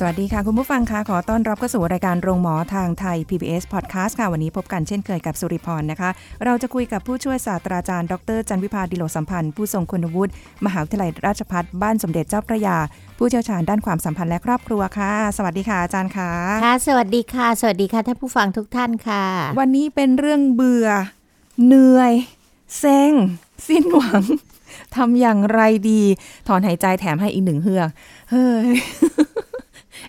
สวัสดีค่ะ คุณผู้ฟังคะขอต้อนรับเข้าสู่รายการโรงหมอทางไทย PBS Podcast ค่ะ วันนี้พบกันเช่นเคยกับสุริพรนะคะ เราจะคุยกับผู้ช่วยศาสตราจารย์ ดร จันวิพาดิโลสัมพันธ์ ผู้ทรงคุณวุฒิมหาวิทยาลัยราชภัฏบ้านสมเด็จเจ้าพระยา ผู้เชี่ยวชาญด้านความสัมพันธ์และครอบครัวค่ะ สวัสดีค่ะอาจารย์ค่ะค่ะ สวัสดีค่ะ สวัสดีค่ะท่านผู้ฟังทุกท่านค่ะ วันนี้เป็นเรื่องเบื่อ เหนื่อยเซ็งสิ้นหวังทำอย่างไรดี ถอนหายใจแถมให้อีกหนึ่งเฮือกเฮ้ย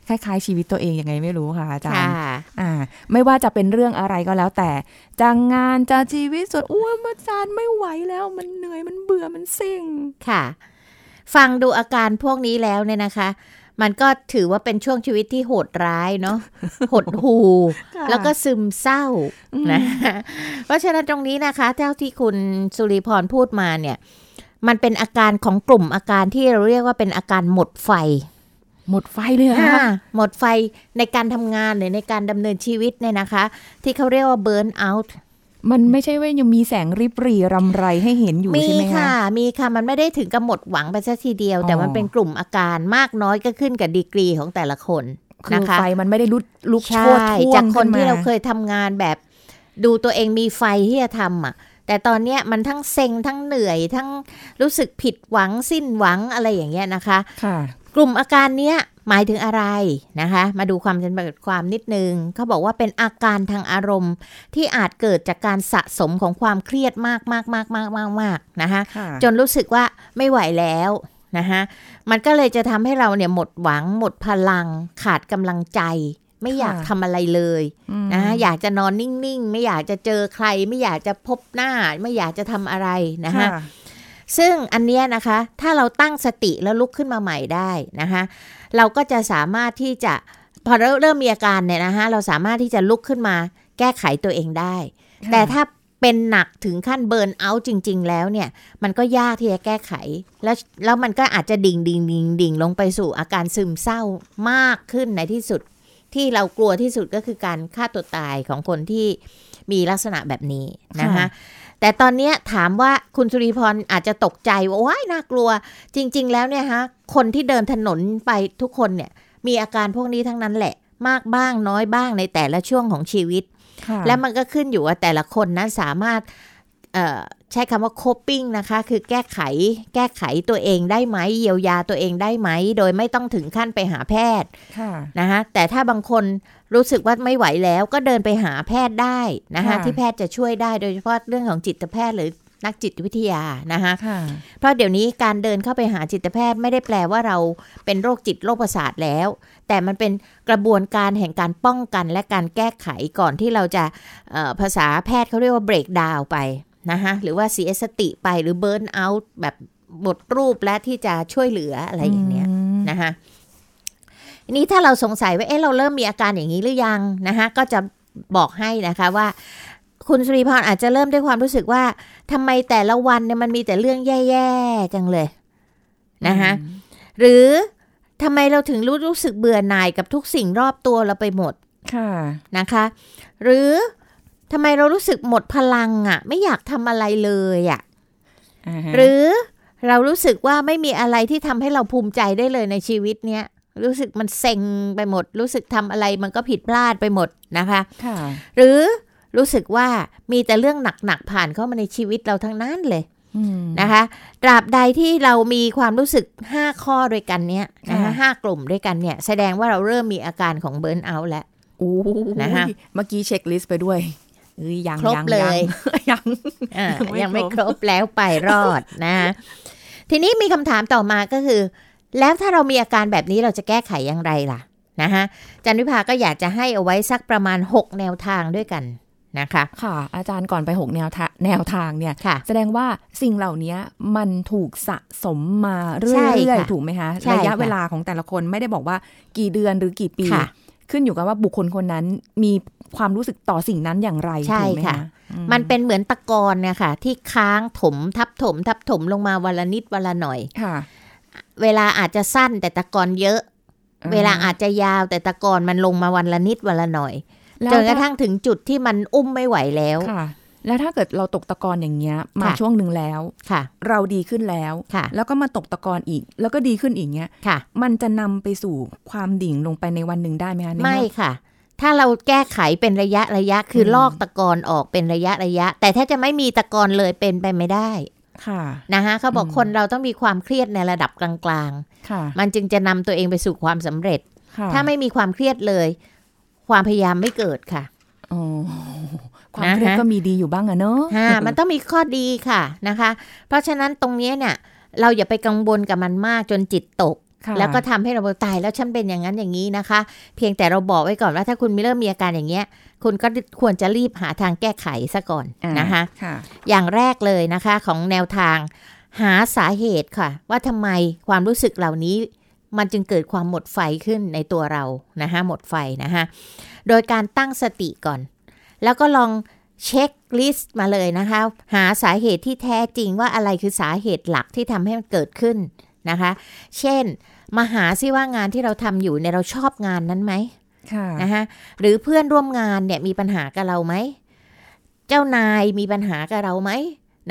คล้ายๆชีวิตตัวเองยังไงไม่รู้ค่ะอาจารค่ะย์อ่า ไม่ว่าจะเป็นเรื่องอะไรก็แล้วแต่จะงานจะชีวิตส่วนอ้วนอาจารย์ไม่ไหวแล้ว มันเหนื่อยมันเบื่อมันเซ็งค่ะ ฟังดูอาการพวกนี้แล้วเนี่ยนะคะ มันก็ถือว่าเป็นช่วงชีวิตที่โหดร้ายเนาะหดหูค่ะแล้วก็ซึมเศร้านะเพราะฉะนั้นตรงนี้นะคะเท่าที่คุณสุริพรพูดมาเนี่ย มันเป็นอาการของกลุ่มอาการที่เราเรียกว่าเป็นอาการหมดไฟ หมดไฟเลยเหรออ่าคะหมดไฟในการทำงานหรือในการดำเนินชีวิตเนี่ยนะคะ ที่เขาเรียกว่าเบิร์นเอาท์มันไม่ใช่ว่ายังมีแสงริบหรี่รำไรให้เห็นอยู่มีใช่ไหมคะค่ะ มีค่ะ มันไม่ได้ถึงกับหมดหวังไปซะทีเดียวอ๋อแต่มันเป็นกลุ่มอาการมากน้อยก็ขึ้นกับดีกรีของแต่ละคนคือนะคะไฟมันไม่ได้ลุกลุกโชใช่นท่วงจากคนขึ้ที่มเราเคยทำงานแบบ ดูตัวเองมีไฟที่จะทำอะแต่ตอนเนี้ยมันทั้งเซ็งทั้งเหนื่อยทั้งรู้สึกผิดหวังสิ้นหวังอะไรอย่างเงี้ยนะคะ ค่ะกลุ่มอาการเนี้ยหมายถึงอะไรนะคะ มาดูความจำกัดความนิดนึงเขาบอกว่าเป็นอาการทางอารมณ์ที่อาจเกิดจากการสะสมของความเครียดมากมากมากมากมากมากนะคะค่ะจนรู้สึกว่าไม่ไหวแล้วนะคะมันก็เลยจะทำให้เราเนี่ยหมดหวังหมดพลังขาดกำลังใจไม่อยากค่ะทำอะไรเลยอืมนะอยากจะนอนนิ่งๆ ไม่อยากจะเจอใคร ไม่อยากจะพบหน้า ไม่อยากจะทำอะไรนะคะค่ะ ซึ่งอันเนี้ยนะคะถ้าเราตั้งสติแล้วลุกขึ้นมาใหม่ได้นะคะเราก็จะสามารถที่จะพอเริ่มเริ่มมีอาการเนี่ยนะคะเราสามารถที่จะลุกขึ้นมาแก้ไขตัวเองได้ค่ะแต่ถ้าเป็นหนักถึงขั้นเบิร์นเอาท์จริง ๆ แล้วเนี่ย มันก็ยากที่จะแก้ไข แล้วแล้วมันก็อาจจะดิ่งดิ่งดิ่งดิ่งลงไปสู่อาการซึมเศร้ามากขึ้นในที่สุด ที่เรากลัวที่สุดก็คือการฆ่าตัวตายของคนที่ มีลักษณะแบบนี้นะคะค่ะแต่ตอนเนี้ยถามว่าคุณสุริพรอาจจะตกใจว่าว้ายน่ากลัว จริง ๆ แล้วเนี่ยฮะคนที่เดินถนนไปทุกคนเนี่ยมีอาการพวกนี้ทั้งนั้นแหละ มากบ้างน้อยบ้างในแต่ละช่วงของชีวิตค่ะและมันก็ขึ้นอยู่ว่าแต่ละคนนั้นสามารถเอ่อ ใช้คำว่า coping นะคะ คือแก้ไข แก้ไขตัวเองได้ไหม เยียวยาตัวเองได้ไหม โดยไม่ต้องถึงขั้นไปหาแพทย์ค่ะนะคะแต่ถ้าบางคนรู้สึกว่าไม่ไหวแล้วก็เดินไปหาแพทย์ได้นะคะค่ะที่แพทย์จะช่วยได้โดยเฉพาะเรื่องของจิตแพทย์หรือนักจิตวิทยานะคะค่ะเพราะเดี๋ยวนี้การเดินเข้าไปหาจิตแพทย์ไม่ได้แปลว่าเราเป็นโรคจิตโรคประสาทแล้ว แต่มันเป็นกระบวนการแห่งการป้องกันและการแก้ไขก่อนที่เราจะเอ่อภาษาแพทย์เขาเรียกว่าเบรกดาวไป นะคะหรือว่าเสียสติไปหรือเบิร์นเอาท์แบบหมดรูปและที่จะช่วยเหลืออะไรอย่างเนี้ยมนะคะทีนี้ถ้าเราสงสัยว่าเอ๊ะเราเริ่มมีอาการอย่างนี้หรือยังนะคะก็จะบอกให้นะคะว่า คุณสุริพรอาจจะเริ่มด้วยความรู้สึกว่าทำไมแต่ละวันเนี่ยมันมีแต่เรื่องแย่ๆจังเลยนะคะหรือทำไมเราถึงรู้รู้สึกเบื่อหน่ายกับทุกสิ่งรอบตัวเราไปหมดค่ะนะคะ หรือ ทำไมเรารู้สึกหมดพลังอะ่ะ ไม่อยากทำอะไรเลยอะ่ะอ่าฮะหรือเรารู้สึกว่าไม่มีอะไรที่ทำให้เราภูมิใจได้เลยในชีวิตเนี้ยรู้สึกมันเซ็งไปหมด รู้สึกทำอะไรมันก็ผิดพลาดไปหมดนะคะค่ะหรือรู้สึกว่ามีแต่เรื่องหนักๆผ่านเข้ามาในชีวิตเราทั้งนั้นเลยอืมนะคะตราบใดที่เรามีความรู้สึก 5 ข้อด้วยกันเนี้ยนะคะค่ะห้ากลุ่มด้วยกันเนี่ย แสดงว่าเราเริ่มมีอาการของเบิร์นเอาท์แล้วโอ้โหนะคะเมื่อกี้เช็คลิสต์ไปด้วย เอ้ยยังครบยังเลยยังอ่ายัยังงไม่ไม่คครรบบแล้วไปรอดนะ ทีนี้มีคำถามต่อมาก็คือ แล้วถ้าเรามีอาการแบบนี้เราจะแก้ไขอย่างไรล่ะนะคะจันวิภาก็อยากจะให้เอาไว้สักประมาณ 6 แนวทางด้วยกันนะคะค่ะ อาจารย์ก่อนไปหกแนวทางแนวทางเนี่ยค่ะแสดงว่าสิ่งเหล่านี้มันถูกสะสมมาเรื่ใช่อยค่ะๆถูกไหมคะใช่ระยะค่ะเวลาของแต่ละคนไม่ได้บอกว่ากี่เดือนหรือกี่ปีค่ะขึ้นอยู่กับว่าบุคคลคนนั้นมี ความรู้สึกต่อสิ่งนั้นอย่างไรใช่ถูกไหมค่ะอืมันเป็นเหมือนตะกอนเนี่ยค่ะที่ค้างถมทับถม ทับถมลงมาวันละนิดวันละหน่อยค่ะ เวลาอาจจะสั้นแต่ตะกอนเยอะ เวลาอาจจะยาวแต่ตะกอนมันลงมาวันละนิดวันละหน่อยแล้วจนกระถ้าทั่งถึงจุดที่มันอุ้มไม่ไหวแล้วค่ะ แล้วถ้าเกิดเราตกตะกอนอย่างเงี้ย มาค่ะช่วงหนึ่งแล้วค่ะ เราดีขึ้นแล้วค่ะ แล้วก็มาตกตะกอนอีก แล้วก็ดีขึ้นอีกเงี้ยค่ะ มันจะนำไปสู่ความดิ่งลงไปในวันหนึ่งได้ไหมคะในไม่เมื่อค่ะ ถ้าเราแก้ไขเป็นระยะระยะคืออมลอกตะกอนออกเป็นระยะระยะ แต่ถ้าจะไม่มีตะกอนเลยเป็นไปไม่ได้ค่ะนะคะเขาบอกอืมคนเราต้องมีความเครียดในระดับกลางค่ะๆมันจึงจะนำตัวเองไปสู่ความสำเร็จค่ะถ้าไม่มีความเครียดเลย ความพยายามไม่เกิดค่ะอ๋อความเครียดนะคะก็มีดีอยู่บ้างอะเนอะฮะมันต้องมีข้อดีค่ะนะคะ เพราะฉะนั้นตรงเนี้ยเนี่ย เราอย่าไปกังวลกับมันมากจนจิตตกค่ะ แล้วก็ทำให้เราตายแล้วฉันเป็นอย่างนั้นอย่างนี้นะคะ เพียงแต่เราบอกไว้ก่อนว่าถ้าคุณมีเริ่มมีอาการอย่างเงี้ย คุณก็ควรจะรีบหาทางแก้ไขซะก่อนอ่านะคะค่ะอย่างแรกเลยนะคะของแนวทางหาสาเหตุค่ะ ว่าทำไมความรู้สึกเหล่านี้มันจึงเกิดความหมดไฟขึ้นในตัวเรานะคะหมดไฟนะคะโดยการตั้งสติก่อน แล้วก็ลองเช็คlist มาเลยนะคะ หาสาเหตุที่แท้จริงว่าอะไรคือสาเหตุหลักที่ทำให้มันเกิดขึ้น นะคะ เช่น มาหาซิว่างานที่เราทำอยู่เนี่ยเราชอบงานนั้นไหมค่ะนะคะหรือเพื่อนร่วมงานเนี่ยมีปัญหากับเราไหม เจ้านายมีปัญหากับเราไหม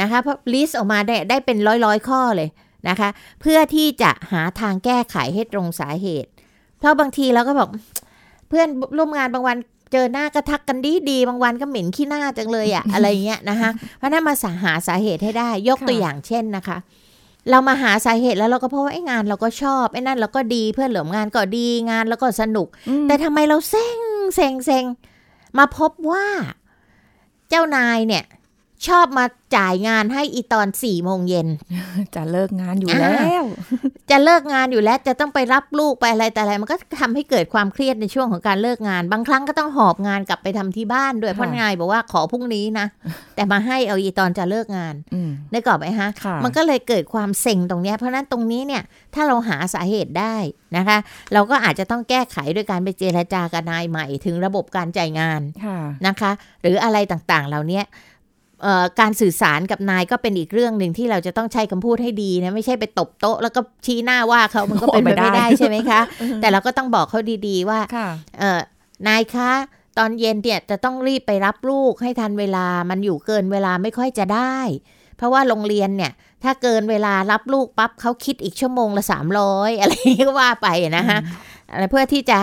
นะคะเพราะ list ออกมาได้ได้เป็นร้อยร้อยๆข้อเลยนะคะ เพื่อที่จะหาทางแก้ไขให้ตรงสาเหตุ เพราะบางทีเราก็บอกเพื่อนร่วมงานบางวันเจอหน้าก็ทักกันดีดีๆบางวันก็เหม็นขี้หน้าจังเลยอะอะไรเงี้ยนะคะเพราะฉะนั้นมาหาสาเหตุให้ได้ยกตัวอย่างเช่นนะคะ เรามาหาสาเหตุแล้วเราก็เพราะว่าไอ้งานเราก็ชอบไอ้นั่นเราก็ดีเพื่อนเหลือมงานก็ดีงานแล้วก็สนุกอืมแต่ทำไมเราเซ็งเซ็งเซ็งมาพบว่า เจ้านายเนี่ย ชอบมาจ่ายงานให้อีตอนสี่โมงเย็นจะเลิกงานอยู่อ่าแล้ว จะเลิกงานอยู่แล้วจะต้องไปรับลูกไปอะไรแต่อะไร มันก็ทำให้เกิดความเครียดในช่วงของการเลิกงาน บางครั้งก็ต้องหอบงานกลับไปทำที่บ้านด้วยค่ะเพราะนายบอกว่าขอพรุ่งนี้นะ แต่มาให้เอาอีตอนจะเลิกงานอืมได้กรอบไหมฮะค่ะมันก็เลยเกิดความเซ็งตรงเนี้ยเพราะฉะนั้นตรงนี้เนี่ยถ้าเราหาสาเหตุได้นะคะ เราก็อาจจะต้องแก้ไขด้วยการไปเจรจากับนายใหม่ ถึงระบบการจ่ายงานค่ะนะคะ หรืออะไรต่างๆเหล่าเนี้ยเอ่อ การสื่อสารกับนายก็เป็นอีกเรื่องหนึ่งที่เราจะต้องใช้คำพูดให้ดีนะไม่ใช่ไปตบโต๊ะแล้วก็ชี้หน้าว่าเขามันก็เป็นไปไม่ได้ไม่ได้ใช่ไหมคะ แต่เราก็ต้องบอกเขาดีๆว่าค่ะเออนายคะตอนเย็นเนี่ยจะต้องรีบไปรับลูกให้ทันเวลามันอยู่เกินเวลาไม่ค่อยจะได้ เพราะว่าโรงเรียนเนี่ย ถ้าเกินเวลารับลูกปั๊บเขาคิดอีกชั่วโมงละสามร้อยอะไรก็ว่าไปนะฮะอะไรเพื่อที่จะ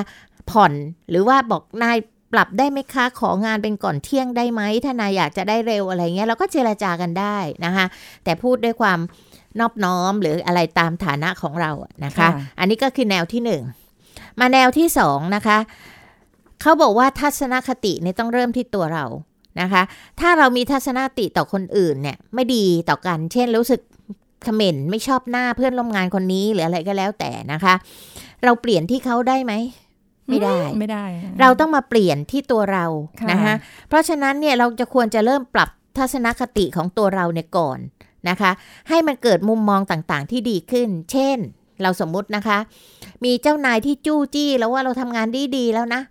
ผ่อนหรือว่าบอกนาย ปรับได้ไหมคะ ของานเป็นก่อนเที่ยงได้ไหมถ้านายอยากจะได้เร็วอะไรเงี้ยเราก็เจรจากันได้นะคะ แต่พูดด้วยความนอบน้อมหรืออะไรตามฐานะของเราอะนะคะค่ะอันนี้ก็คือแนวที่หนึ่งมาแนวที่สองนะคะเขาบอกว่าทัศนคติเนี่ยต้องเริ่มที่ตัวเรานะคะ ถ้าเรามีทัศนคติต่อคนอื่นเนี่ยไม่ดีต่อกัน เช่น รู้สึกเขม่นไม่ชอบหน้าเพื่อนร่วมงานคนนี้หรืออะไรก็แล้วแต่นะคะ เราเปลี่ยนที่เขาได้ไหม ไม่ได้ไม่ได้ เราต้องมาเปลี่ยนที่ตัวเราค่ะนะคะเพราะฉะนั้นเนี่ยเราจะควรจะเริ่มปรับทัศนคติของตัวเราเนี่ยก่อนนะคะ ให้มันเกิดมุมมองต่างๆที่ดีขึ้น เช่น เราสมมุตินะคะ มีเจ้านายที่จู้จี้แล้วว่าเราทำงานดีๆแล้วนะ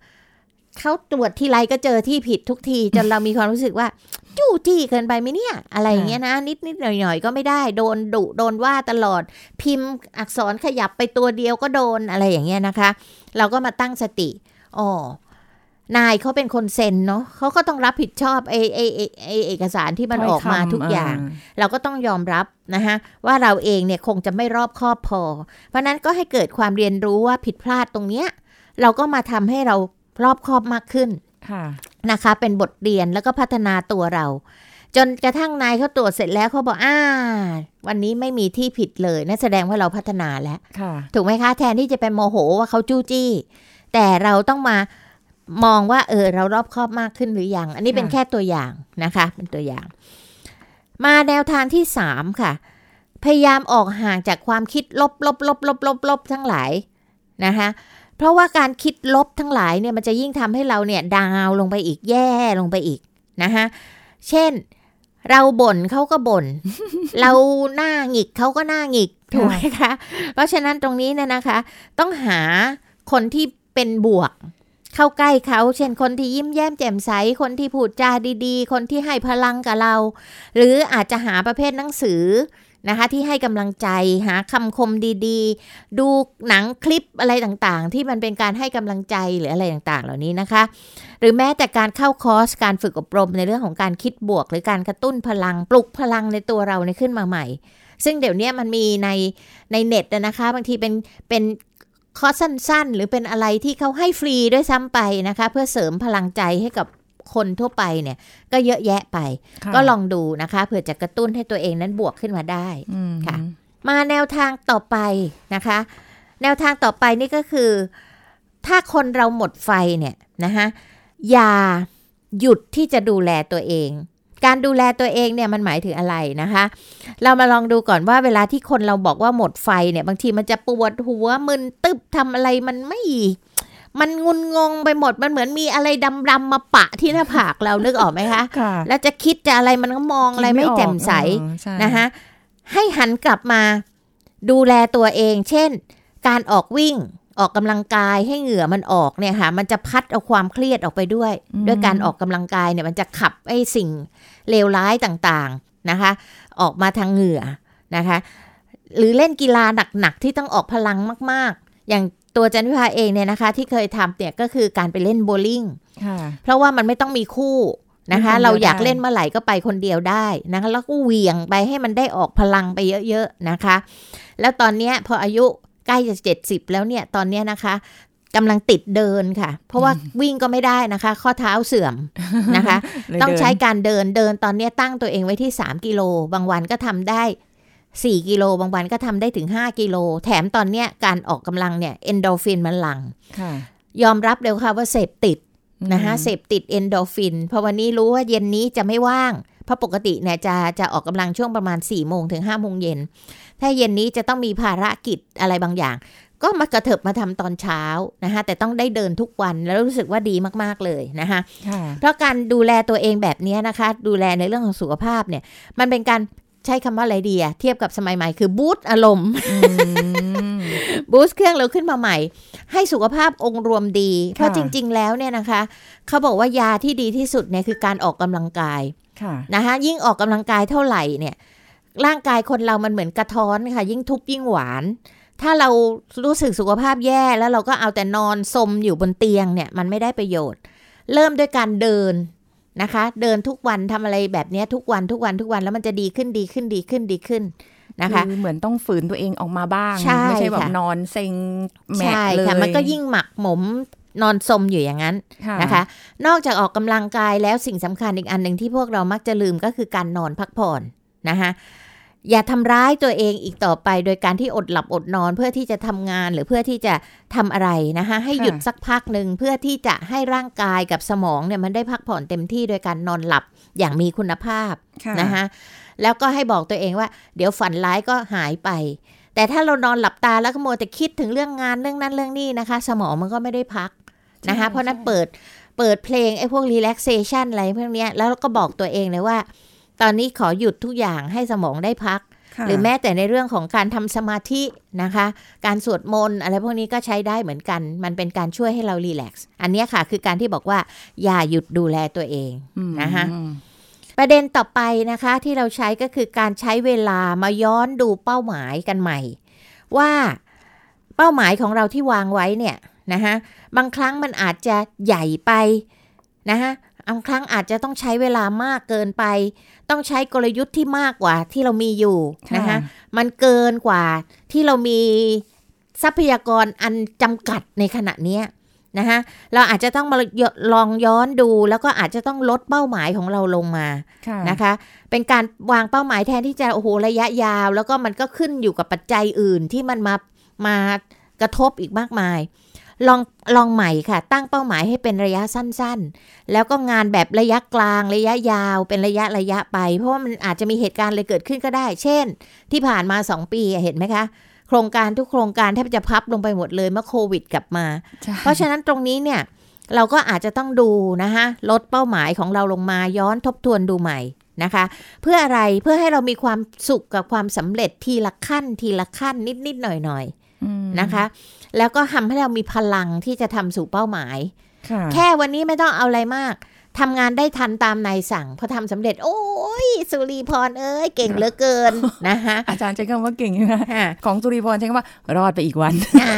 เขาตรวจทีไรก็เจอที่ผิดทุกที จนเรามีความรู้สึกว่า จู้จี้เกินไปไหมเนี่ย อะไรอย่างเงี้ยนะ นิดนิดๆหน่อยหน่อยๆก็ไม่ได้โดนดุโดนว่าตลอด พิมพ์อักษรขยับไปตัวเดียวก็โดนอะไรอย่างเงี้ยนะคะ เราก็มาตั้งสติอ๋อนายเขาเป็นคนเซ็นเนาะเขาก็ต้องรับผิดชอบไอ้ไอ้ไอ้ไอ้เอกสารที่มันออกมาทุกอย่าง เราก็ต้องยอมรับนะคะว่าเราเองเนี่ยคงจะไม่รอบคอบพอ เพราะนั้นก็ให้เกิดความเรียนรู้ว่าผิดพลาดตรงเนี้ยเราก็มาทำให้เรา รอบคอบมากขึ้นค่ะนะคะ เป็นบทเรียนแล้วก็พัฒนาตัวเรา จนกระทั่งนายเขาตรวจเสร็จแล้วเขาบอกอ่าวันนี้ไม่มีที่ผิดเลยนั่นแสดงว่าเราพัฒนาแล้วค่ะถูกไหมคะแทนที่จะเป็นโมโหว่าเขาจู้จี้ แต่เราต้องมามองว่าเออเรารอบคอบมากขึ้นหรือยัง อันนี้เป็นค่ะแค่ตัวอย่างนะคะ เป็นตัวอย่าง มาแนวทางที่สามค่ะ พยายามออกห่างจากความคิดลบลบลบลบลบลบทั้งหลายนะคะ เพราะว่าการคิดลบทั้งหลายเนี่ยมันจะยิ่งทำให้เราเนี่ยดาวลงไปอีกแย่ลงไปอีกนะคะเช่นเราบ่นเขาก็บ่น เราหน้าหงิกเขาก็หน้าหงิกถูกไหมคะ เพราะฉะนั้นตรงนี้เนี่ยนะคะ ต้องหาคนที่เป็นบวก เข้าใกล้เขา เช่นคนที่ยิ้มแย้มแจ่มใส คนที่พูดจาดีๆ คนที่ให้พลังกับเรา หรืออาจจะหาประเภทหนังสือ นะคะที่ให้กำลังใจหาคำคมดีๆ ดูหนังคลิปอะไรต่างๆ ที่มันเป็นการให้กำลังใจหรืออะไรต่างๆ เหล่านี้นะคะ หรือแม้แต่การเข้าคอร์สการฝึกอบรมในเรื่องของการคิดบวก หรือการกระตุ้นพลังปลุกพลังในตัวเราในขึ้นมาใหม่ ซึ่งเดี๋ยวนี้มันมีในในเน็ตนะคะ บางทีเป็นเป็นคอร์สสั้นๆ หรือเป็นอะไรที่เขาให้ฟรีด้วยซ้ำไปนะคะ เพื่อเสริมพลังใจให้กับ คนทั่วไปเนี่ยก็เยอะแยะไปค่ะก็ลองดูนะคะเผื่อจะกระตุ้นให้ตัวเองนั้นบวกขึ้นมาได้อืมค่ะ มาแนวทางต่อไปนะคะ แนวทางต่อไปนี่ก็คือ ถ้าคนเราหมดไฟเนี่ยนะคะอย่าหยุดที่จะดูแลตัวเองการดูแลตัวเองเนี่ยมันหมายถึงอะไรนะคะ เรามาลองดูก่อนว่าเวลาที่คนเราบอกว่าหมดไฟเนี่ย บางทีมันจะปวดหัวมึนตึบทำอะไรมันไม่ มันงุนงงไปหมดมันเหมือนมีอะไรดำๆมาปะที่หน้าผากเรานึกออกไหมคะค่ะแล้วจะคิดจะอะไรมันก็มองอะไรไม่แจ่มใสเออใช่นะคะให้หันกลับมาดูแลตัวเอง เช่น การออกวิ่งออกกำลังกายให้เหงื่อมันออกเนี่ยค่ะ มันจะพัดเอาความเครียดออกไปด้วย ด้วยการออกกำลังกายเนี่ยมันจะขับไอ้สิ่งเลวร้ายต่างๆนะคะ ออกมาทางเหงื่อนะคะ หรือเล่นกีฬาหนักๆที่ต้องออกพลังมาก ๆ อย่าง ตัวจันวิภาเองเนี่ยนะคะ ที่เคยทำเนี่ยก็คือการไปเล่นโบว์ลิ่งค่ะเพราะว่ามันไม่ต้องมีคู่นะคะเล่นคนเดียวเราอยากได้เล่นเมื่อไหร่ก็ไปคนเดียวได้นะคะแล้วก็เหวี่ยงไปให้มันได้ออกพลังไปเยอะๆนะคะ แล้วตอนเนี้ยพออายุใกล้จะเจ็ดสิบแล้วเนี่ยตอนเนี้ยนะคะกำลังติดเดินค่ะ เพราะว่าวิ่งก็ไม่ได้นะคะ ข้อเท้าเสื่อมนะคะเลยต้องใช้เดินการเดินเดินตอนเนี้ยตั้งตัวเองไว้ที่ 3 กิโล บางวันก็ทำได้ 4 กิโลบางวันก็ทำได้ถึง 5 กิโล แถมตอนเนี้ยการออกกำลังเนี่ยเอนโดฟินมันหลังค่ะยอมรับเร็วค่ะว่าเสพติดนะคะอืมเสพติดเอนโดรฟิน เพราะวันนี้รู้ว่าเย็นนี้จะไม่ว่าง เพราะปกติเนี่ยจะจะออกกำลังช่วงประมาณ4ี่โมงถึง5้าโมงเย็น ถ้าเย็นนี้จะต้องมีภารกิจอะไรบางอย่าง ก็มากระเถิบมาทำตอนเช้านะคะแต่ต้องได้เดินทุกวันแล้วรู้สึกว่าดีมากๆเลยนะคะค่ะเพราะการดูแลตัวเองแบบนี้นะคะ ดูแลในเรื่องของสุขภาพเนี่ย มันเป็นการ ใช้คำว่าอะไรดีอะเทียบกับสมัยใหม่คือบูตอารมณ์อืมบูสต์เครื่องเราขึ้นมาใหม่ ให้สุขภาพองค์รวมดี เพราะค่ะจริง ๆ แล้วเนี่ยนะคะ เขาบอกว่ายาที่ดีที่สุดเนี่ยคือการออกกำลังกายค่ะนะคะยิ่งออกกำลังกายเท่าไหร่เนี่ย ร่างกายคนเรามันเหมือนกระท้อนค่ะ ยิ่งทุบยิ่งหวาน ถ้าเรารู้สึกสุขภาพแย่แล้วเราก็เอาแต่นอนสมอยู่บนเตียงเนี่ย มันไม่ได้ประโยชน์ เริ่มด้วยการเดิน นะคะ เดินทุกวันทำอะไรแบบเนี้ยทุกวันทุกวันทุกวันแล้วมันจะดีขึ้นดีขึ้นดีขึ้นดีขึ้นนะคะคือเหมือนต้องฝืนตัวเองออกมาบ้างใช่ไม่ใช่แบบค่ะนอนเซ็งแมกใช่เลยค่ะมันก็ยิ่งหมักหมมนอนสมอยู่อย่างนั้นค่ะนะคะ นอกจากออกกำลังกายแล้วสิ่งสำคัญอีกอันหนึ่งที่พวกเรามักจะลืมก็คือการนอนพักผ่อนนะคะ อย่าทำร้ายตัวเองอีกต่อไป โดยการที่อดหลับอดนอนเพื่อที่จะทำงานหรือเพื่อที่จะทำอะไรนะคะให้หยุดสักพักหนึ่งเพื่อที่จะให้ร่างกายกับสมองเนี่ยมันได้พักผ่อนเต็มที่โดยการนอนหลับอย่างมีคุณภาพค่ะนะคะแล้วก็ให้บอกตัวเองว่า เดี๋ยวฝันร้ายก็หายไป แต่ถ้าเรานอนหลับตาแล้วก็มัวแต่คิดถึงเรื่องงานเรื่องนั้นเรื่องนี้นะคะ สมองมันก็ไม่ได้พักนะคะใช่เพราะนั้นใช่เปิดเปิดเพลงไอ้พวก relaxation อะไรพวกเนี้ยแล้วก็บอกตัวเองเลยว่า ตอนนี้ขอหยุดทุกอย่างให้สมองได้พักค่ะหรือแม้แต่ในเรื่องของการทำสมาธินะคะ การสวดมนต์อะไรพวกนี้ก็ใช้ได้เหมือนกัน มันเป็นการช่วยให้เรารีแลกซ์อันเนี้ยค่ะ คือการที่บอกว่า อย่าหยุดดูแลตัวเองอืมนะคะประเด็นต่อไปนะคะที่เราใช้ก็คือการใช้เวลามาย้อนดูเป้าหมายกันใหม่ ว่าเป้าหมายของเราที่วางไว้เนี่ยนะคะบางครั้งมันอาจจะใหญ่ไปนะคะ บางครั้งอาจจะต้องใช้เวลามากเกินไป ต้องใช้กลยุทธ์ที่มากกว่าที่เรามีอยู่นะคะค่ะมันเกินกว่าที่เรามีทรัพยากรอันจำกัดในขณะเนี้ยนะคะเราอาจจะต้องมาลองย้อนดูแล้วก็อาจจะต้องลดเป้าหมายของเราลงมาค่ะนะคะ เป็นการวางเป้าหมายแทนที่จะโอ้โหระยะยาว แล้วก็มันก็ขึ้นอยู่กับปัจจัยอื่นที่มันมามากระทบอีกมากมาย ลองลองใหม่ค่ะ ตั้งเป้าหมายให้เป็นระยะสั้นๆ แล้วก็งานแบบระยะกลางระยะยาวเป็นระยะระยะไป เพราะว่ามันอาจจะมีเหตุการณ์อะไรเกิดขึ้นก็ได้ เช่น ที่ผ่านมา 2 ปีอะเห็นไหมคะ โครงการทุกโครงการแทบจะพับลงไปหมดเลยเมื่อโควิดกลับมาใช่เพราะฉะนั้นตรงนี้เนี่ยเราก็อาจจะต้องดูนะคะลดเป้าหมายของเราลงมาย้อนทบทวนดูใหม่นะคะ เพื่ออะไรเพื่อให้เรามีความสุขกับความสำเร็จทีละขั้นทีละขั้นนิดนิดๆหน่อยหน่อยอืมๆนะคะ แล้วก็ทำให้เรามีพลังที่จะทำสู่เป้าหมายค่ะแค่วันนี้ไม่ต้องเอาอะไรมากทำงานได้ทันตามนายสั่งพอทำสำเร็จ โอ้ยสุรีพรเอ้ยเก่งเหลือเกินนะคะอาจารย์ใช้คำว่าเก่งใช่ไหมค่ะของสุริพรใช้คำว่ารอดไปอีกวันอ่า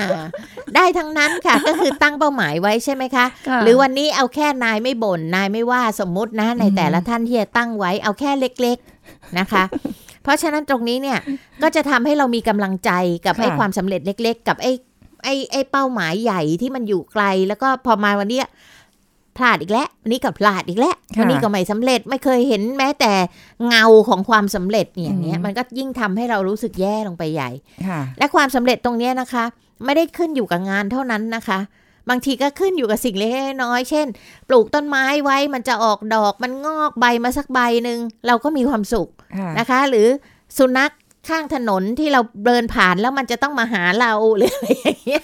ได้ทั้งนั้นค่ะ ก็คือตั้งเป้าหมายไว้ใช่ไหมคะค่ะหรือวันนี้เอาแค่นายไม่บ่นนายไม่ว่าสมมุตินะในแต่ละท่านที่จะตั้งไว้เอาแค่เล็ก ๆนะคะ เพราะฉะนั้นตรงนี้เนี่ยก็จะทำให้เรามีกำลังใจกับไอ้ความสำเร็จเล็ก ๆ กับไอ้ ไอ้ไอ้เป้าหมายใหญ่ที่มันอยู่ไกล แล้วก็พอมาวันเนี้ยพลาดอีกแล้ววันนี้ก็พลาดอีกแล้วค่ะวันนี้ก็ไม่สำเร็จไม่เคยเห็นแม้แต่เงาของความสำเร็จอย่างเงี้ยอืมมันก็ยิ่งทำให้เรารู้สึกแย่ลงไปใหญ่ค่ะและความสำเร็จตรงเนี้ยนะคะ ไม่ได้ขึ้นอยู่กับงานเท่านั้นนะคะ บางทีก็ขึ้นอยู่กับสิ่งเล็กๆน้อยๆเช่น ปลูกต้นไม้ไว้มันจะออกดอกมันงอกใบมาสักใบหนึ่งเราก็มีความสุขค่ะนะคะ หรือสุนัข ข้างถนนที่เราเดินผ่านแล้วมันจะต้องมาหาเราหรืออะไรอย่างเงี้ย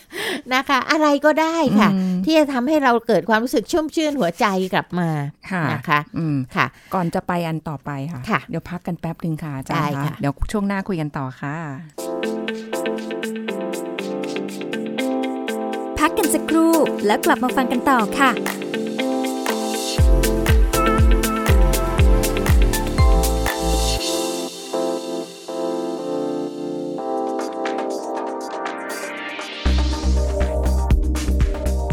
นะคะ อะไรก็ได้ค่ะอืมที่จะทำให้เราเกิดความรู้สึกชุ่มชื่นหัวใจกลับมาค่ะนะคะอืมค่ะ ก่อนจะไปอันต่อไปค่ะค่ะเดี๋ยวพักกันแป๊บหนึ่งค่ะอาจารย์ได้คะค่ะเดี๋ยวช่วงหน้าคุยกันต่อค่ะ พักกันสักครู่แล้วกลับมาฟังกันต่อค่ะ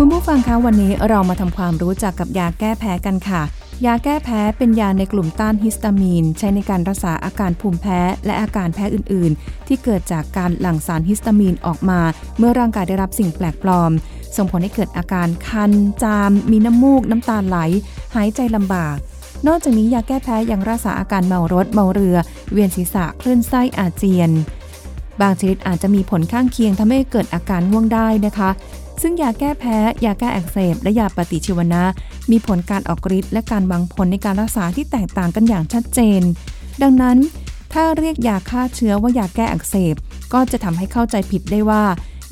คุณผู้ฟังคะวันนี้เรามาทำความรู้จักกับยาแก้แพ้กันค่ะ ยาแก้แพ้เป็นยาในกลุ่มต้านฮิสตามีน ใช้ในการรักษาอาการภูมิแพ้และอาการแพ้อื่น ๆ ที่เกิดจากการหลั่งสารฮิสตามีนออกมา เมื่อร่างกายได้รับสิ่งแปลกปลอม ส่งผลให้เกิดอาการคัน จาม มีน้ำมูก น้ำตาไหล หายใจลำบากนอกจากนี้ยาแก้แพ้ยังรักษาอาการเมารถเมาเรือ เวียนศีรษะคลื่นไส้อาเจียน บางชนิดอาจจะมีผลข้างเคียงทำให้เกิดอาการง่วงได้นะคะ ซึ่งยาแก้แพ้ ยาแก้อักเสบ และยาปฏิชีวนะ มีผลการออกฤทธิ์และการวางผลในการรักษาที่แตกต่างกันอย่างชัดเจน ดังนั้น ถ้าเรียกยาฆ่าเชื้อว่ายาแก้อักเสบ ก็จะทำให้เข้าใจผิดได้ว่า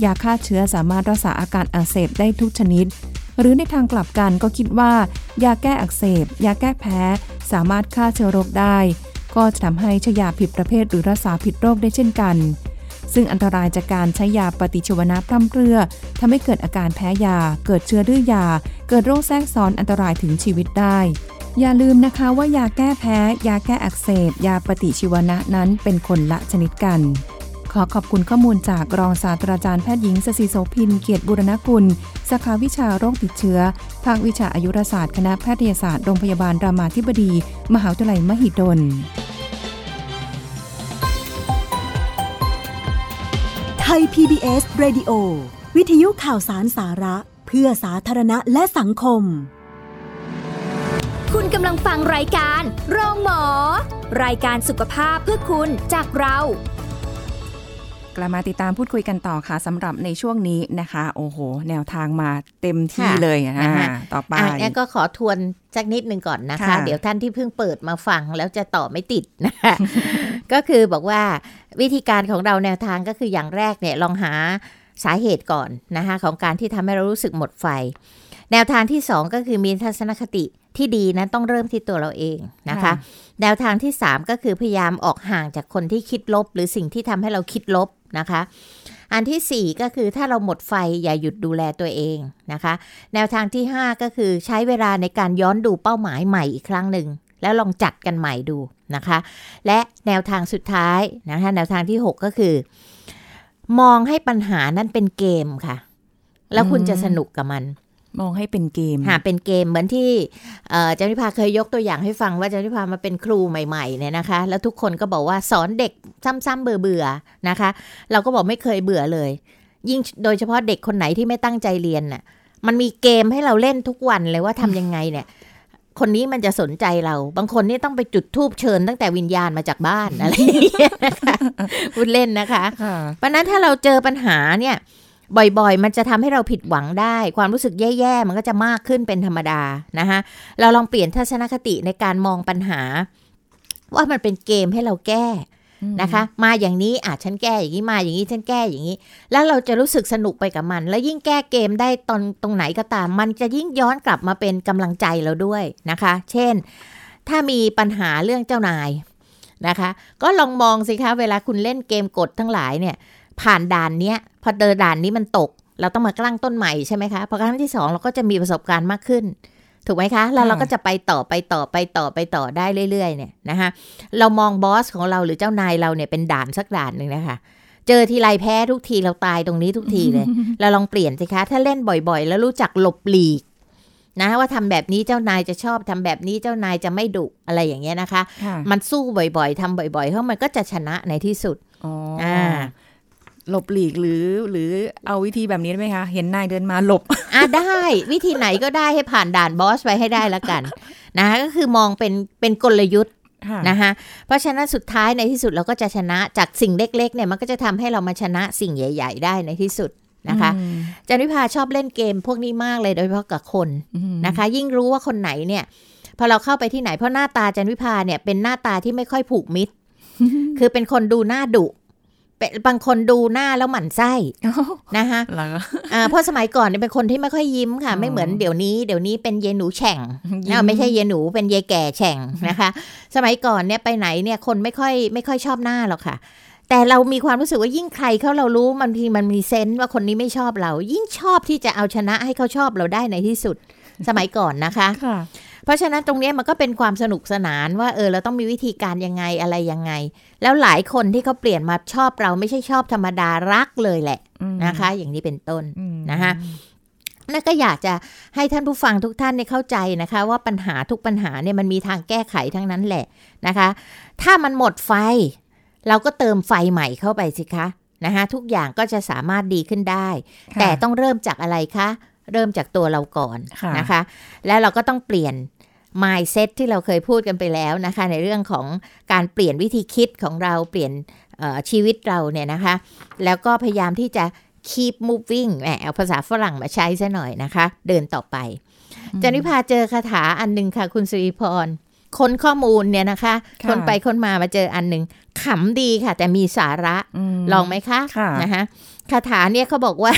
ยาฆ่าเชื้อสามารถรักษาอาการอักเสบได้ทุกชนิด หรือในทางกลับกันก็คิดว่า ยาแก้อักเสบ ยาแก้แพ้ สามารถฆ่าเชื้อโรคได้ ก็จะทำให้ใช้ยาผิดประเภทหรือรักษาผิดโรคได้เช่นกัน ซึ่งอันตรายจากการใช้ยาปฏิชีวนะพร่ำเพรื่อทำให้เกิดอาการแพ้ยา เกิดเชื้อดื้อยา เกิดโรคแทรกซ้อนอันตรายถึงชีวิตได้ อย่าลืมนะคะว่ายาแก้แพ้ ยาแก้อักเสบ ยาปฏิชีวนะนั้นเป็นคนละชนิดกันขอขอบคุณข้อมูลจากรองศาสตราจารย์แพทย์หญิงสศิโสพิน เกียรติบุรณกุล สาขาวิชาโรคติดเชื้อ ภาควิชาอายุรศาสตร์ คณะแพทยศาสตร์ โรงพยาบาลรามาธิบดี มหาวิทยาลัยมหิดล ทย PBS Radio วิทยุข่าวสารสาระ เพื่อสาธารณะและสังคม คุณกำลังฟังรายการ โรงหมอ รายการสุขภาพเพื่อคุณจากเรา กลับมาติดตามพูดคุยกันต่อค่ะสำหรับในช่วงนี้นะคะ โอ้โห แนวทางมาเต็มที่ค่ะเลยนะอ่าคะต่อไปอะงั้นก็ขอทวนสักนิดหนึ่งก่อนนะคะค่ะเดี๋ยวท่านที่เพิ่งเปิดมาฟังแล้วจะต่อไม่ติดนะคะก็คือบอกว่าวิธีการของเราแนวทางก็คืออย่างแรกเนี่ยลองหาสาเหตุก่อนนะคะของการที่ทำให้เรารู้สึกหมดไฟ แนวทางที่สองก็คือมีทัศนคติที่ดีนะต้องเริ่มที่ตัวเราเองนะคะค่ะ แนวทางที่ 3 ก็คือพยายามออกห่างจากคนที่คิดลบ หรือสิ่งที่ทำให้เราคิดลบนะคะ อันทีสี่ 4 ก็คือถ้าเราหมดไฟอย่าหยุดดูแลตัวเองนะคะ แนวทางที่ 5 ก็คือใช้เวลาในการย้อนดูเป้าหมายใหม่อีกครั้งหนึ่งแล้วลองจัดกันใหม่ดูนะคะ และแนวทางสุดท้ายนะคะแนวทางที่ 6 ก็คือ มองให้ปัญหานั้นเป็นเกมค่ะ แล้วคุณอืมจะสนุกกับมัน มองให้เป็นเกมหาเป็นเกมเหมือนที่เอ่ออาจารย์นิพาเคยยกตัวอย่างให้ฟังว่าอาจารย์นิพามาเป็นครูใหม่ๆเนี่ยนะคะ แล้วทุกคนก็บอกว่าสอนเด็กซ้ำๆเบื่อๆนะคะ เราก็บอกไม่เคยเบื่อเลย ยิ่งโดยเฉพาะเด็กคนไหนที่ไม่ตั้งใจเรียนน่ะมันมีเกมให้เราเล่นทุกวันเลยว่าทำยังไงเนี่ย คนนี้มันจะสนใจเรา บางคนนี่ต้องไปจุดทูบเชิญตั้งแต่วิญญาณมาจากบ้านอะไรอย่างเงี้ยนะคะพูดเล่นนะคะค่ะเพราะฉะนั้นถ้าเราเจอปัญหาเนี่ย บ่อยๆ มันจะทำให้เราผิดหวังได้ ความรู้สึกแย่ๆ มันก็จะมากขึ้นเป็นธรรมดานะคะเราลองเปลี่ยนทัศนคติในการมองปัญหา ว่ามันเป็นเกมให้เราแก้นะคะ มาอย่างนี้อาจฉันแก้อย่างนี้มาอย่างนี้ฉันแก้อย่างนี้ แล้วเราจะรู้สึกสนุกไปกับมัน แล้วยิ่งแก้เกมได้ตอนตรงไหนก็ตาม มันจะยิ่งย้อนกลับมาเป็นกำลังใจเราด้วยนะคะ เช่น ถ้ามีปัญหาเรื่องเจ้านายนะคะ ก็ลองมองสิคะเวลาคุณเล่นเกมกดทั้งหลายเนี่ย ผ่านด่านเนี้ยพ อเจอด่านนี้มันตก เราต้องมากลั้งต้นใหม่ใช่ไหมคะพอครั้งที่สองเราก็จะมีประสบการณ์มากขึ้น ถูกไหมคะแล้วเราก็จะไปต่อไปต่อไปต่อไปต่อได้เรื่อย ๆ เนี่ยนะคะเรามองบอสของเราหรือเจ้านายเราเนี่ยเป็นด่านสักด่านหนึ่งนะคะเจอทีไรแพ้ทุกทีเราตายตรงนี้ทุกทีเลย เราลองเปลี่ยนสิคะ ถ้าเล่นบ่อยๆ แล้วรู้จักหลบหลีก นะว่าทำแบบนี้เจ้านายจะชอบทำแบบนี้เจ้านายจะไม่ดุอะไรอย่างเงี้ยนะคะค่ะมันสู้บ่อยๆทำบ่อยๆเพราะมันก็จะชนะในที่สุดอ๋อออ่า หลบหลีกหรือหรือเอาวิธีแบบนี้ได้ไหมคะ เห็นนายเดินมาหลบอะได้ วิธีไหนก็ได้ให้ผ่านด่านบอสไปให้ได้ละกันนะคะก็คือมองเป็นเป็นกลยุทธ์ค่ะนะคะเพราะฉะนั้นสุดท้ายในที่สุดเราก็จะชนะจากสิ่งเล็ก ๆ เนี่ยมันก็จะทำให้เรามาชนะสิ่งใหญ่ ๆ ได้ในที่สุดนะคะอืมจันวิภาชอบเล่นเกมพวกนี้มากเลยโดยเฉพาะกับคนอืมนะคะ ยิ่งรู้ว่าคนไหนเนี่ยพอเราเข้าไปที่ไหนเพราะหน้าตาจันวิภาเนี่ยเป็นหน้าตาที่ไม่ค่อยผูกมิตร คือเป็นคนดูหน้าดุ เป็นบางคนดูหน้าแล้วหมั่นไส้อ้าวนะคะเหรออ่าเพราะสมัยก่อนเนี่ยเป็นคนที่ไม่ค่อยยิ้มค่ะอ๋อไม่เหมือนเดี๋ยวนี้ เดี๋ยวนี้เป็นเยหนูแฉ่งยิ้มนะไม่ใช่เยหนูเป็นเยแก่แฉ่งนะคะ สมัยก่อนเนี่ยไปไหนเนี่ยคนไม่ค่อยไม่ค่อยชอบหน้าหรอกค่ะ แต่เรามีความรู้สึกว่ายิ่งใครเขาเรารู้บางทีมันมีเซนส์ว่าคนนี้ไม่ชอบเรา ยิ่งชอบที่จะเอาชนะให้เขาชอบเราได้ในที่สุด สมัยก่อนนะคะค่ะ เพราะฉะนั้นตรงเนี้ยมันก็เป็นความสนุกสนานว่าเออเราต้องมีวิธีการยังไงอะไรยังไง แล้วหลายคนที่เขาเปลี่ยนมาชอบเราไม่ใช่ชอบธรรมดารักเลยแหละอืมนะคะ อย่างนี้เป็นต้นอืมนะคะนั่นก็อยากจะให้ท่านผู้ฟังทุกท่านเนี่ยเข้าใจนะคะ ว่าปัญหาทุกปัญหาเนี่ยมันมีทางแก้ไขทั้งนั้นแหละนะคะ ถ้ามันหมดไฟ เราก็เติมไฟใหม่เข้าไปสิคะนะคะทุกอย่างก็จะสามารถดีขึ้นได้ค่ะแต่ต้องเริ่มจากอะไรคะ เริ่มจากตัวเราก่อนค่ะนะคะ แล้วเราก็ต้องเปลี่ยน mindset ที่เราเคยพูดกันไปแล้วนะคะ ในเรื่องของการเปลี่ยนวิธีคิดของเราเปลี่ยนเอ่อชีวิตเราเนี่ยนะคะ แล้วก็พยายามที่จะ keep moving แหมเอาภาษาฝรั่งมาใช้ซะหน่อยนะคะ เดินต่อไปจันวิพาเจอคาถาอันหนึ่งค่ะ คุณสุริพรค้นข้อมูลเนี่ยนะคะค่ะคนไปค้นมามาเจออันหนึ่งขำดีค่ะ แต่มีสาระมลองไหมคะค่ะนะคะคาถาเนี่ยเขาบอกว่า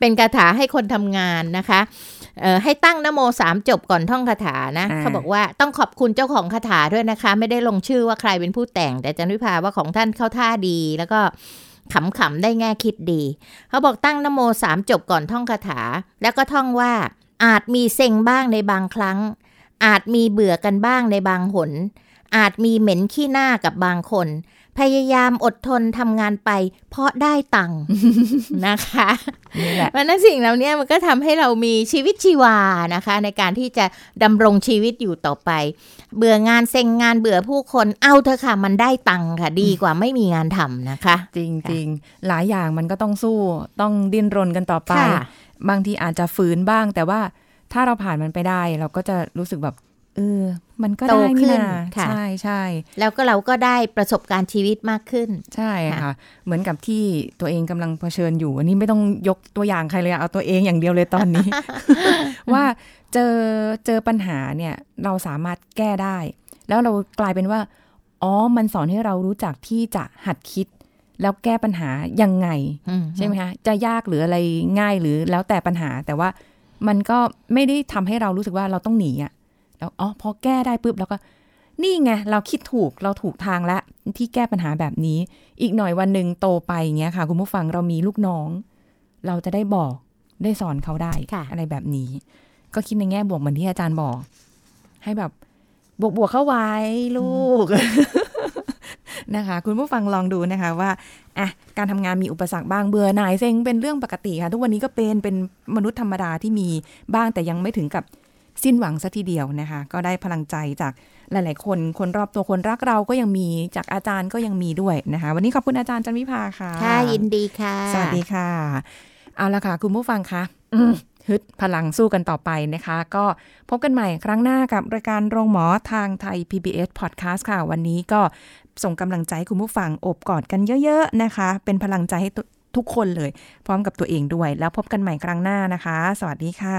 เป็นคาถาให้คนทำงานนะคะเอ่อ ให้ตั้งนโมสามจบก่อนท่องคาถานะอ่าเขาบอกว่าต้องขอบคุณเจ้าของคาถาด้วยนะคะ ไม่ได้ลงชื่อว่าใครเป็นผู้แต่ง แต่จันวิภาว่าของท่านเข้าท่าดีแล้วก็ขำๆได้แง่คิดดี เขาบอกตั้งนโมสามจบก่อนท่องคาถา แล้วก็ท่องว่า อาจมีเซ็งบ้างในบางครั้ง อาจมีเบื่อกันบ้างในบางหน อาจมีเหม็นขี้หน้ากับบางคน พยายามอดทนทำงานไป เพราะได้ตังค์นะคะนี่แหละเพราะฉะนั้นสิ่งเหล่านี้มันก็ทำให้เรามีชีวิตชีวานะคะ ในการที่จะดำรงชีวิตอยู่ต่อไป เบื่องานเซ็งงานเบื่อผู้คนเอาเถอะค่ะ มันได้ตังค์ค่ะ ดีกว่าไม่มีงานทำนะคะ จริงจริงหลายอย่างมันก็ต้องสู้ต้องดิ้นรนกันต่อไปค่ะบางทีอาจจะฝืนบ้างแต่ว่าถ้าเราผ่านมันไปได้ เราก็จะรู้สึกแบบ เออ มันก็โตได้ขึ้นี่นนะค่ะใช่ใช่แล้วก็เราก็ได้ประสบการณ์ชีวิตมากขึ้น ใช่ค่ะค่ะเหมือนกับที่ตัวเองกำลังเผชิญอยู่ อันนี้ไม่ต้องยกตัวอย่างใครเลยอะเอาตัวเองอย่างเดียวเลยตอนนี้ ว่าเจอเจอปัญหาเนี่ย เราสามารถแก้ได้ แล้วเรากลายเป็นว่า อ๋อ มันสอนให้เรารู้จักที่จะหัดคิด แล้วแก้ปัญหายังไงอืมใช่ไหมคะจะยากหรืออะไรง่ายหรือแล้วแต่ปัญหาแต่ว่ามันก็ไม่ได้ทำให้เรารู้สึกว่าเราต้องหนีอะ แล้วอ๋อพอแก้ได้ปุ๊บเราก็ นี่ไงเราคิดถูกเราถูกทางแล้วที่แก้ปัญหาแบบนี้ อีกหน่อยวันหนึ่งโตไปอย่างเงี้ยค่ะ คุณผู้ฟังเรามีลูกน้อง เราจะได้บอกได้สอนเขาได้ค่ะอะไรแบบนี้ ก็คิดในแง่บวกเหมือนที่อาจารย์บอก ให้แบบบวกบวกๆเข้าไว้ลูกนะคะ คุณผู้ฟังลองดูนะคะว่าอะการทำงานมีอุปสรรคบ้างเบื่อหน่ายเซ็งเป็นเรื่องปกติค่ะ ทุกวันนี้ก็เป็นเป็นมนุษย์ธรรมดาที่มีบ้างแต่ยังไม่ถึงกับ สิ้นหวังสัทีเดียวนะคะ ก็ได้พลังใจจากหลาย ๆ คน คนรอบตัวคนรักเราก็ยังมีจากอาจารย์ก็ยังมีด้วยนะคะ วันนี้ขอบคุณอาจารย์จันวิภาค่ะค่ะยินดีค่ะ สวัสดีค่ะ เอาละค่ะ คุณผู้ฟังคะอืมฮึดพลังสู้กันต่อไปนะคะ ก็พบกันใหม่ครั้งหน้ากับรายการโรงหมอทางไทย PBS Podcast ค่ะ วันนี้ก็ส่งกำลังใจให้คุณผู้ฟังโอบกอดกันเยอะ ๆ นะคะ เป็นพลังใจให้ทุทุกคนเลย พร้อมกับตัวเองด้วย แล้วพบกันใหม่ครั้งหน้านะคะ สวัสดีค่ะ